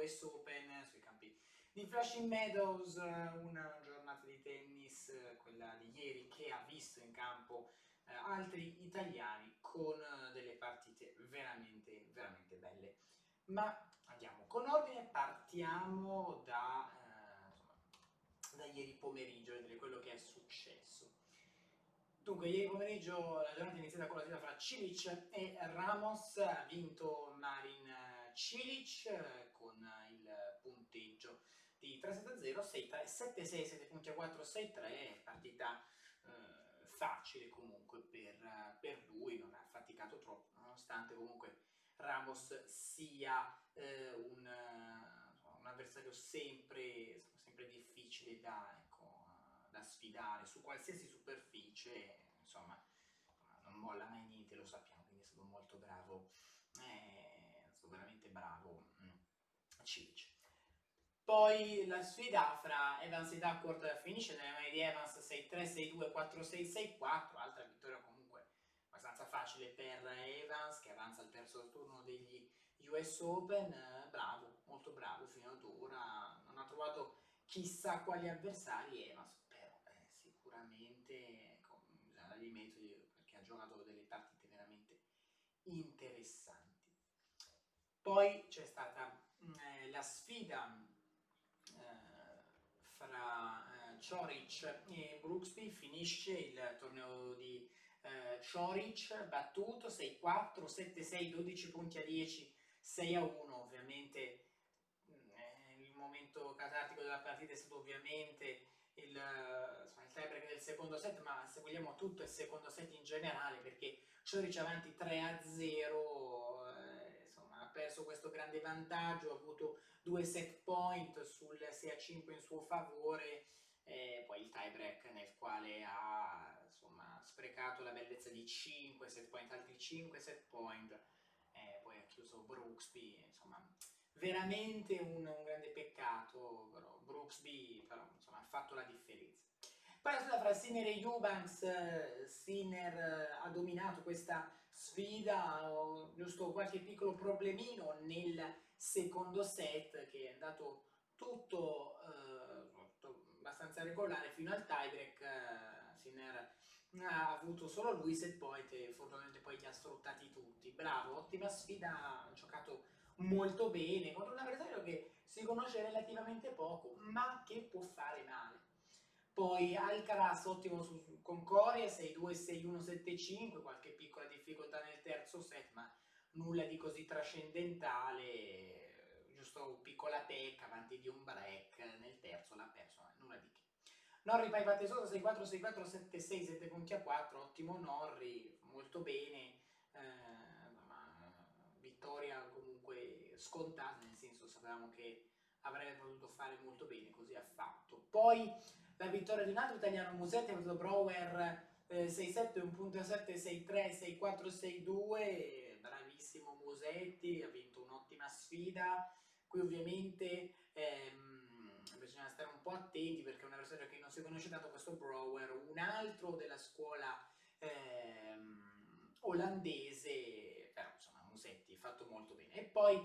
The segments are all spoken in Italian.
US Open sui campi di Flushing Meadows, una giornata di tennis, quella di ieri, che ha visto in campo eh, altri italiani con eh, delle partite veramente, veramente belle. Ma andiamo con ordine, partiamo da, eh, da ieri pomeriggio, vedere quello che è successo. Dunque, ieri pomeriggio la giornata è iniziata con la sfida fra Cilic e Ramos, ha vinto Marin Cilic con il punteggio di 3-7-0, 6-3, 7-6, 7 punti a 4, 6-3, partita eh, facile comunque per, per, lui, non ha faticato troppo, nonostante comunque Ramos sia eh, un, un, avversario sempre, sempre difficile da, ecco, da sfidare su qualsiasi superficie, insomma non molla mai niente, lo sappiamo, quindi è stato molto bravo, eh, è stato veramente bravo mm, Cilic. Poi la sfida fra Evans e Duckworth finisce nelle mani di Evans 6-3, 6-2, 4-6, 6-4, altra vittoria comunque abbastanza facile per Evans che avanza al terzo turno degli US Open, bravo, molto bravo fino ad ora, non ha trovato chissà quali avversari Evans, però eh, sicuramente ecco, bisogna dargli metodi perché ha giocato delle partite veramente interessanti. Poi c'è stata eh, la sfida fra eh, Cioric e Brooksby. Finisce il torneo di eh, Cioric battuto 6-4, 7-6, 12 punti a 10, 6-1 ovviamente eh, il momento catartico della partita è stato ovviamente il, insomma, il tiebreak del secondo set ma se vogliamo tutto il secondo set in generale perché Cioric avanti 3-0 perso questo grande vantaggio, ha avuto due set point sul 6 a 5 in suo favore, e poi il tie break nel quale ha insomma, sprecato la bellezza di 5 set point, altri 5 set point, e poi ha chiuso Brooksby, insomma veramente un, un grande peccato, però Brooksby però, insomma, ha fatto la differenza. Poi la sfida fra Sinner e Eubanks, Sinner ha dominato questa sfida, ho giusto qualche piccolo problemino nel secondo set che è andato tutto, eh, abbastanza regolare fino al tiebreak, eh, Sinner ha avuto solo lui set point e fortunatamente poi li ha sfruttati tutti. Bravo, ottima sfida, ha giocato molto bene contro un avversario che si conosce relativamente poco ma che può fare male. Poi Alcaraz ottimo su, con Coria 6-2, 6-1, 7-5, qualche piccola difficoltà nel terzo set, ma nulla di così trascendentale, giusto piccola pecca avanti di un break, nel terzo l'ha perso, nulla di che. Norri Pai batte sotto 6-4, 6-4, 7-6, 7 punti a 4, ottimo Norri, molto bene, eh, ma vittoria comunque scontata, nel senso sapevamo che avrebbe potuto fare molto bene, così ha fatto. Poi la vittoria di un altro italiano Musetti ha avuto Brower eh, 6-7, 1.7, 6-3, 6-4, 6-2, bravissimo Musetti, ha vinto un'ottima sfida. Qui ovviamente ehm, bisogna stare un po' attenti perché è un avversario che non si conosce tanto questo Brower, un altro della scuola ehm, olandese, però insomma Musetti ha fatto molto bene. E poi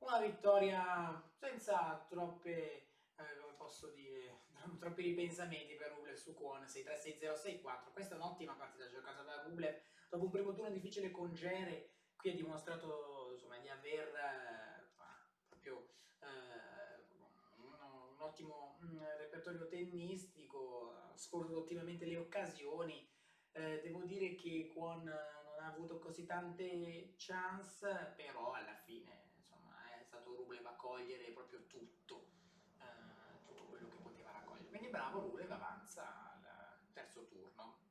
una vittoria senza troppe, eh, come posso dire, troppi ripensamenti per Rublev su Kwon 6-3, 6-0, 6-4. Questa è un'ottima partita giocata da Rublev. Dopo un primo turno difficile con Gere, qui ha dimostrato insomma, di aver eh, proprio eh, un, un, ottimo un repertorio tennistico, ha scorso ottimamente le occasioni. Eh, devo dire che Kwon non ha avuto così tante chance, però alla fine stato Rublev a cogliere proprio tutto, eh, tutto quello che poteva bravo, Rublev avanza al terzo turno.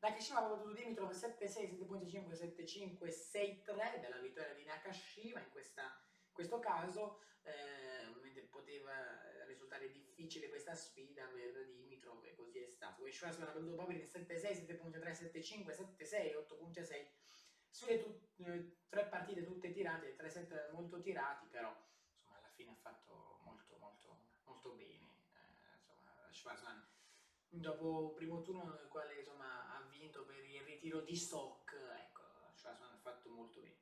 Nakashima ha battuto Dimitrov 7-6, 7.5, 7-5, 6-3 della vittoria di Nakashima in questa questo caso eh, ovviamente poteva risultare difficile questa sfida per Dimitrov e così è stato. Schwarzman ha battuto Popelin 7-6, 7.3, 7-5, 7-6, 8.6 sulle tu- eh, tre partite tutte tirate, tre set molto tirati, però insomma alla fine ha fatto molto molto molto bene. Eh, Schwarzman dopo il primo turno nel quale insomma, ha vinto per il ritiro di Stock, ecco, Schwarzman ha fatto molto bene.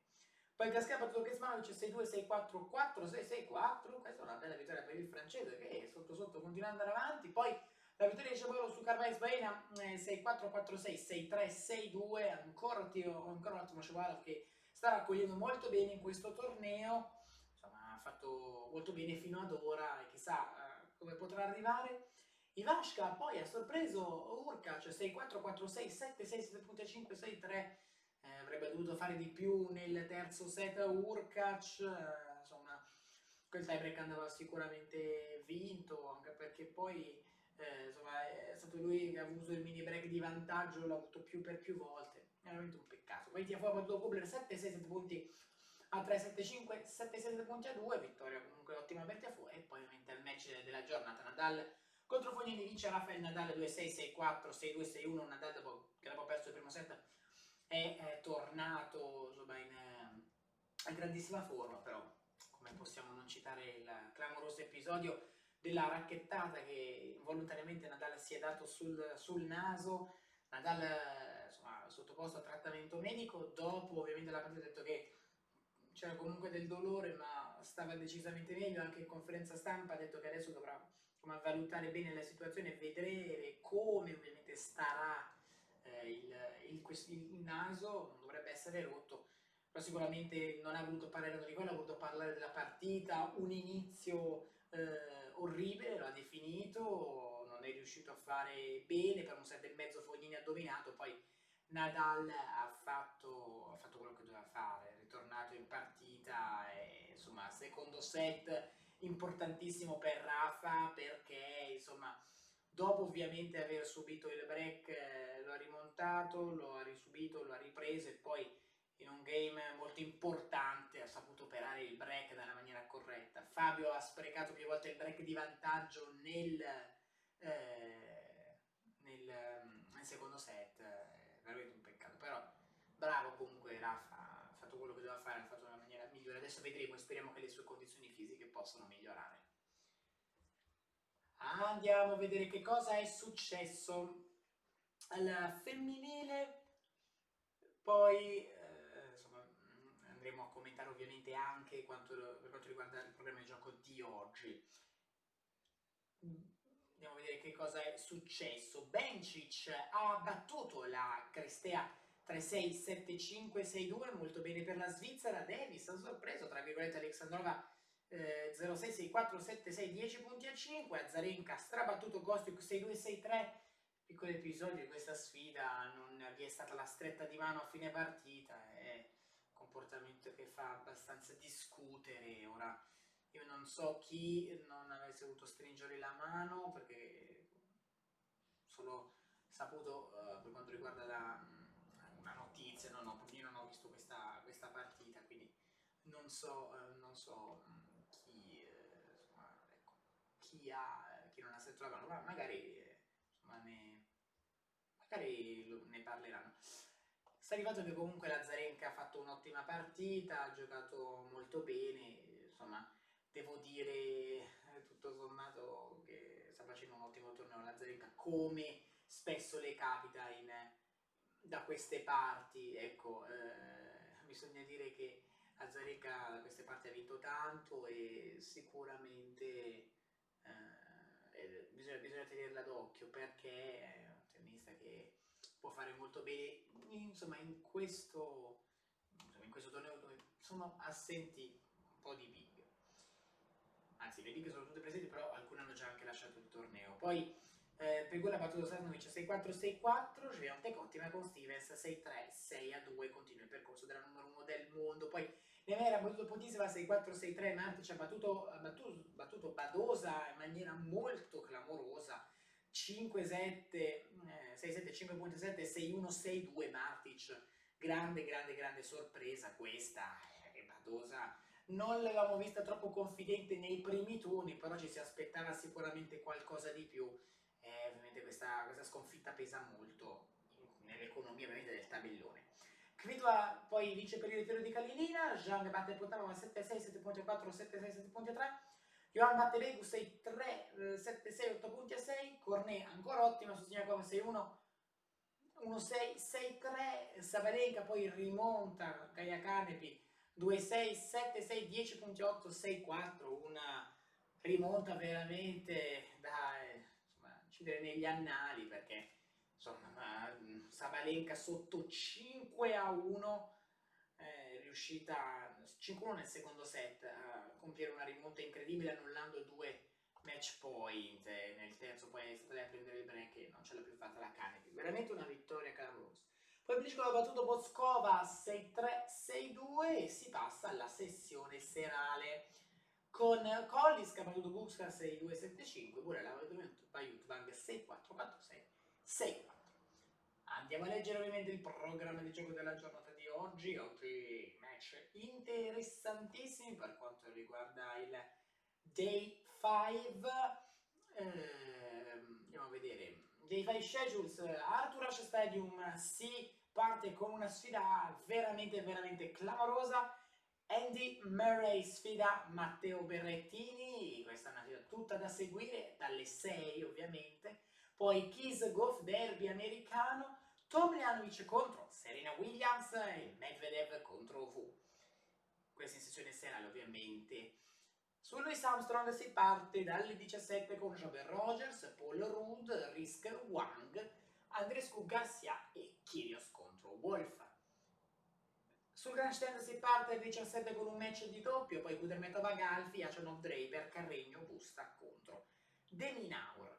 Poi Gasquet ha battuto Kesmanovic 6-2, 6-4, 4-6, 6-4, questa è una bella vittoria per il francese che sotto sotto continua ad andare avanti, poi la vittoria di Cebolo su Carvalho Baena 6-4, 4-6, 6-3, 6-2, ancora, ancora un ottimo Cebolo che sta raccogliendo molto bene in questo torneo, insomma ha fatto molto bene fino ad ora e chissà uh, come potrà arrivare. Ivashka poi ha sorpreso Urkac 6-4, 4-6, 7-6, 7.5, 6-3, eh, avrebbe dovuto fare di più nel terzo set Urkac, eh, insomma quel tiebreak andava sicuramente vinto, anche perché poi eh, insomma, è stato lui che ha avuto il mini break di vantaggio, l'ha avuto più per più volte, è veramente un peccato. Poi Tiafoe ha battuto Kubler 7-6, 7 punti a 3-7-5, 7-6, 7 punti a 2, vittoria comunque ottima per Tiafoe, e poi ovviamente il match della giornata Nadal contro Fognini vince Rafael Nadal 2-6, 6-4, 6-2, 6-1, Nadal dopo che aveva perso il primo set è, è tornato insomma, in, in grandissima forma, però come possiamo non citare il clamoroso episodio della racchettata che involontariamente Nadal si è dato sul, sul naso, Nadal insomma, sottoposto a trattamento medico, dopo ovviamente la partita ha detto che c'era comunque del dolore ma stava decisamente meglio, anche in conferenza stampa ha detto che adesso dovrà come, valutare bene la situazione e vedere come ovviamente starà eh, il, il, il, naso, non dovrebbe essere rotto, però sicuramente non ha voluto parlare di quello, ha voluto parlare della partita, un inizio... Eh, orribile, ha definito, non è riuscito a fare bene, per un set e mezzo Fognini ha poi Nadal ha fatto, ha fatto quello che doveva fare, è ritornato in partita, e, insomma, secondo set importantissimo per Rafa perché, insomma, dopo ovviamente aver subito il break eh, lo ha rimontato, lo ha risubito, lo ha ripreso e poi in un game molto importante ha saputo operare il break nella maniera corretta. Fabio ha sprecato più volte il break di vantaggio nel, eh, nel, nel secondo set, è veramente un peccato, però bravo comunque Rafa, ha fatto quello che doveva fare, l'ha fatto nella migliore, adesso vedremo e speriamo che le sue condizioni fisiche possano migliorare. Andiamo a vedere che cosa è successo al femminile, poi andremo a commentare ovviamente anche quanto, per quanto riguarda il programma di gioco di oggi. Andiamo a vedere che cosa è successo. Bencic ha battuto la Crestea 3-6-7-5-6-2, molto bene per la Svizzera. Davis ha sorpreso, tra virgolette, Alexandrova eh, 0-6-6-4-7-6, 10 punti a 5. Azarenka strabattuto Gostiuk 6-2-6-3. Piccolo episodio di questa sfida, non vi è stata la stretta di mano a fine partita. Eh comportamento che fa abbastanza discutere. Ora, io non so chi non avesse voluto stringere la mano perché solo saputo uh, per quanto riguarda la, mm, una notizia, no, no, io non ho visto questa, partita, quindi non so, uh, non so um, chi, uh, insomma, ecco, chi, ha, chi non ha sentito la mano, ma magari, insomma, ne, magari ne parleranno. Sta arrivato che comunque la Zarenka ha fatto un'ottima partita, ha giocato molto bene, insomma devo dire eh, tutto sommato che sta facendo un ottimo torneo la Zarenka come spesso le capita in, da queste parti, ecco, eh, bisogna dire che Azarenka da queste parti ha vinto tanto e sicuramente eh, bisogna, bisogna tenerla d'occhio perché è un tennista che può fare molto bene insomma in questo, insomma, in questo torneo dove sono assenti un po' di big. Anzi le big sono tutte presenti però alcune hanno già anche lasciato il torneo. Poi eh, Pegula ha battuto Sasnovic 6-4-6-4 Gioviante ottima con Stevens 6-3 6-2 continua il percorso della numero 1 del mondo poi Nemera ha battuto Potiseva 6-4-6-3 Martic ha battuto, battuto, battuto Badosa in maniera molto clamorosa 5-7, eh, 6-7, 5.7, 6-1, 6-2 Matic. Grande, grande, grande sorpresa questa. È Badosa non l'avevamo vista troppo confidente nei primi turni, però ci si aspettava sicuramente qualcosa di più. Eh, ovviamente questa, questa, sconfitta pesa molto nell'economia del tabellone. Kvitova poi vince per il ritiro di Kalilina, Zhang batte il Potava 7-6, 7.4, 7-6, 7.3, Johan Battelegu 6-3, 7-6, 8 punti a 6, Cornet ancora ottima su Signakova 6-1, 1-6, 6-3, Sabalenka, poi rimonta Gaia Canepi 2-6, 7-6, 10.8, 6-4, una rimonta veramente da incidere negli annali perché insomma Sabalenka sotto 5 a 1 è riuscita 5-1 nel secondo set a compiere una rimonta incredibile annullando due match point nel terzo poi è stata lei a prendere il break e non ce l'ha più fatta la Canepi veramente una vittoria clamorosa. Poi Pliskova ha battuto Boskova 6-3-6-2 e si passa alla sessione serale con Collis che ha battuto Buxka 6-2-7-5 pure l'ha battuto Paiutvang 6-4-4-6-6-4 andiamo a leggere ovviamente il programma di gioco della giornata di oggi. Altri match interessantissimi per quanto riguarda il day 5 eh, andiamo a vedere. Day 5 schedules. Arthur Stadium si parte con una sfida veramente veramente clamorosa Andy Murray sfida Matteo Berrettini questa è una sfida tutta da seguire dalle 6 ovviamente. Poi Kiss Golf Derby americano Tomljanovic contro Serena Williams e Medvedev contro V questa in sessione serale ovviamente. Su Louis Armstrong si parte dalle 17 con Jabber Rogers, Paul Rudd, Risk Wang, Andrescu Garcia e Kyrgios contro Wolf. Sul grandstand si parte alle 17 con un match di doppio, poi Kudermetova Galfi, Acionov Draper, Carregno, Busta contro Deminaur.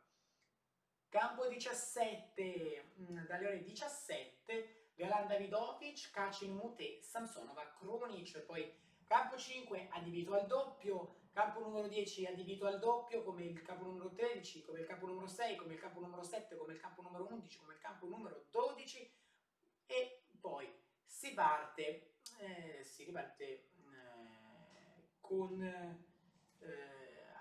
Campo 17, mm, dalle ore 17, Galan Davidovic, Kacin Mute, Samsonova, Krunic, poi campo 5 adibito al doppio, campo numero 10 adibito al doppio, come il campo numero 13, come il campo numero 6, come il campo numero 7, come il campo numero 11, come il campo numero 12 e poi si parte, eh, si riparte eh, con eh,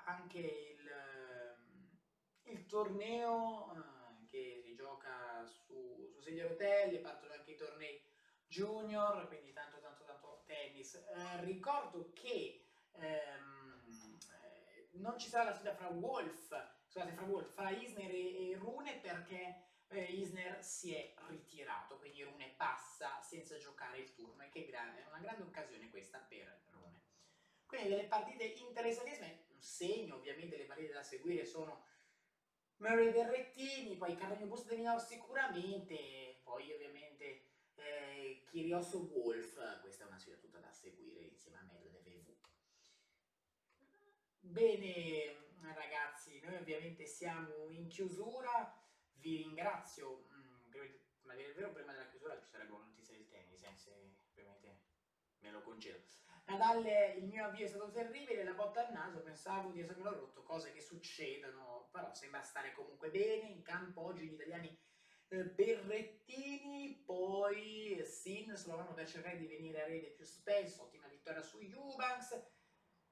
anche il, eh, il torneo eh, che si gioca su, su sedia a rotelle, partono anche i tornei junior, quindi tanto tanto tanto tennis. Eh, ricordo che ehm, non ci sarà la sfida fra Wolf, scusate, fra Wolf, fra Isner e, e Rune perché eh, Isner si è ritirato, quindi Rune passa senza giocare il turno e che grande, è una grande occasione questa per Rune. Quindi delle partite interessantissime, un segno ovviamente le partite da seguire sono Murray Berrettini, poi Carregno Busto de Minor sicuramente, poi ovviamente eh, Kyrioso Wolf, questa è una sfida tutta da seguire insieme a Medvedev Bene ragazzi, noi ovviamente siamo in chiusura, vi ringrazio, mm, ma il vero prima della chiusura ci sarebbe una notizia del tennis, eh, se ovviamente me lo concedo. Nadal, il mio avvio è stato terribile, la botta al naso, pensavo di essermelo rotto, cose che succedono, però sembra stare comunque bene, in campo oggi gli italiani eh, Berrettini, poi Sin, Slovano per cercare di venire a rete più spesso, ottima vittoria su Eubanks,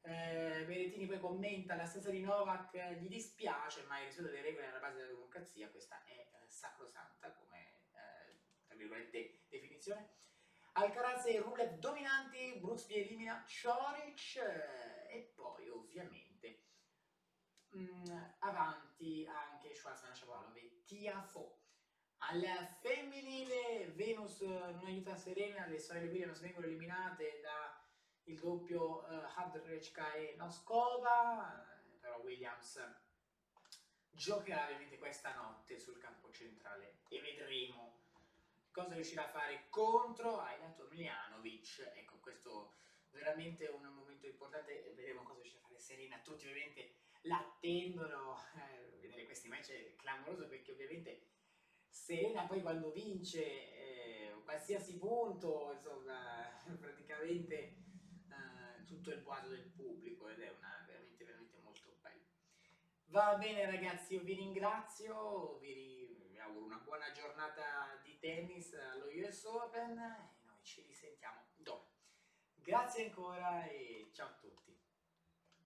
eh, Berettini poi commenta l'assenza di Novak gli dispiace ma il rispetto delle regole alla base della democrazia questa è eh, sacrosanta come eh, tra virgolette definizione. Alcaraz e Rublev dominanti Brooks vi elimina Cioric eh, e poi ovviamente mh, mm, avanti anche Schwarzman Shapovalov e Tiafo. Al femminile Venus non aiuta Serena le sorelle Williams vengono eliminate da il doppio eh, Hadrechka e Noskova, però Williams giocherà ovviamente questa notte sul campo centrale e vedremo cosa riuscirà a fare contro Aina Tomljanovic. Ecco, questo veramente un momento importante, vedremo cosa riuscirà a fare Serena. Tutti ovviamente l'attendono, eh, vedere questi match è clamoroso perché ovviamente Serena poi quando vince eh, qualsiasi punto, insomma, praticamente tutto il boato del pubblico ed è una, veramente, veramente molto bello. Va bene ragazzi, io vi ringrazio, vi, vi auguro una buona giornata di tennis allo US Open e noi ci risentiamo dopo. Grazie ancora e ciao a tutti.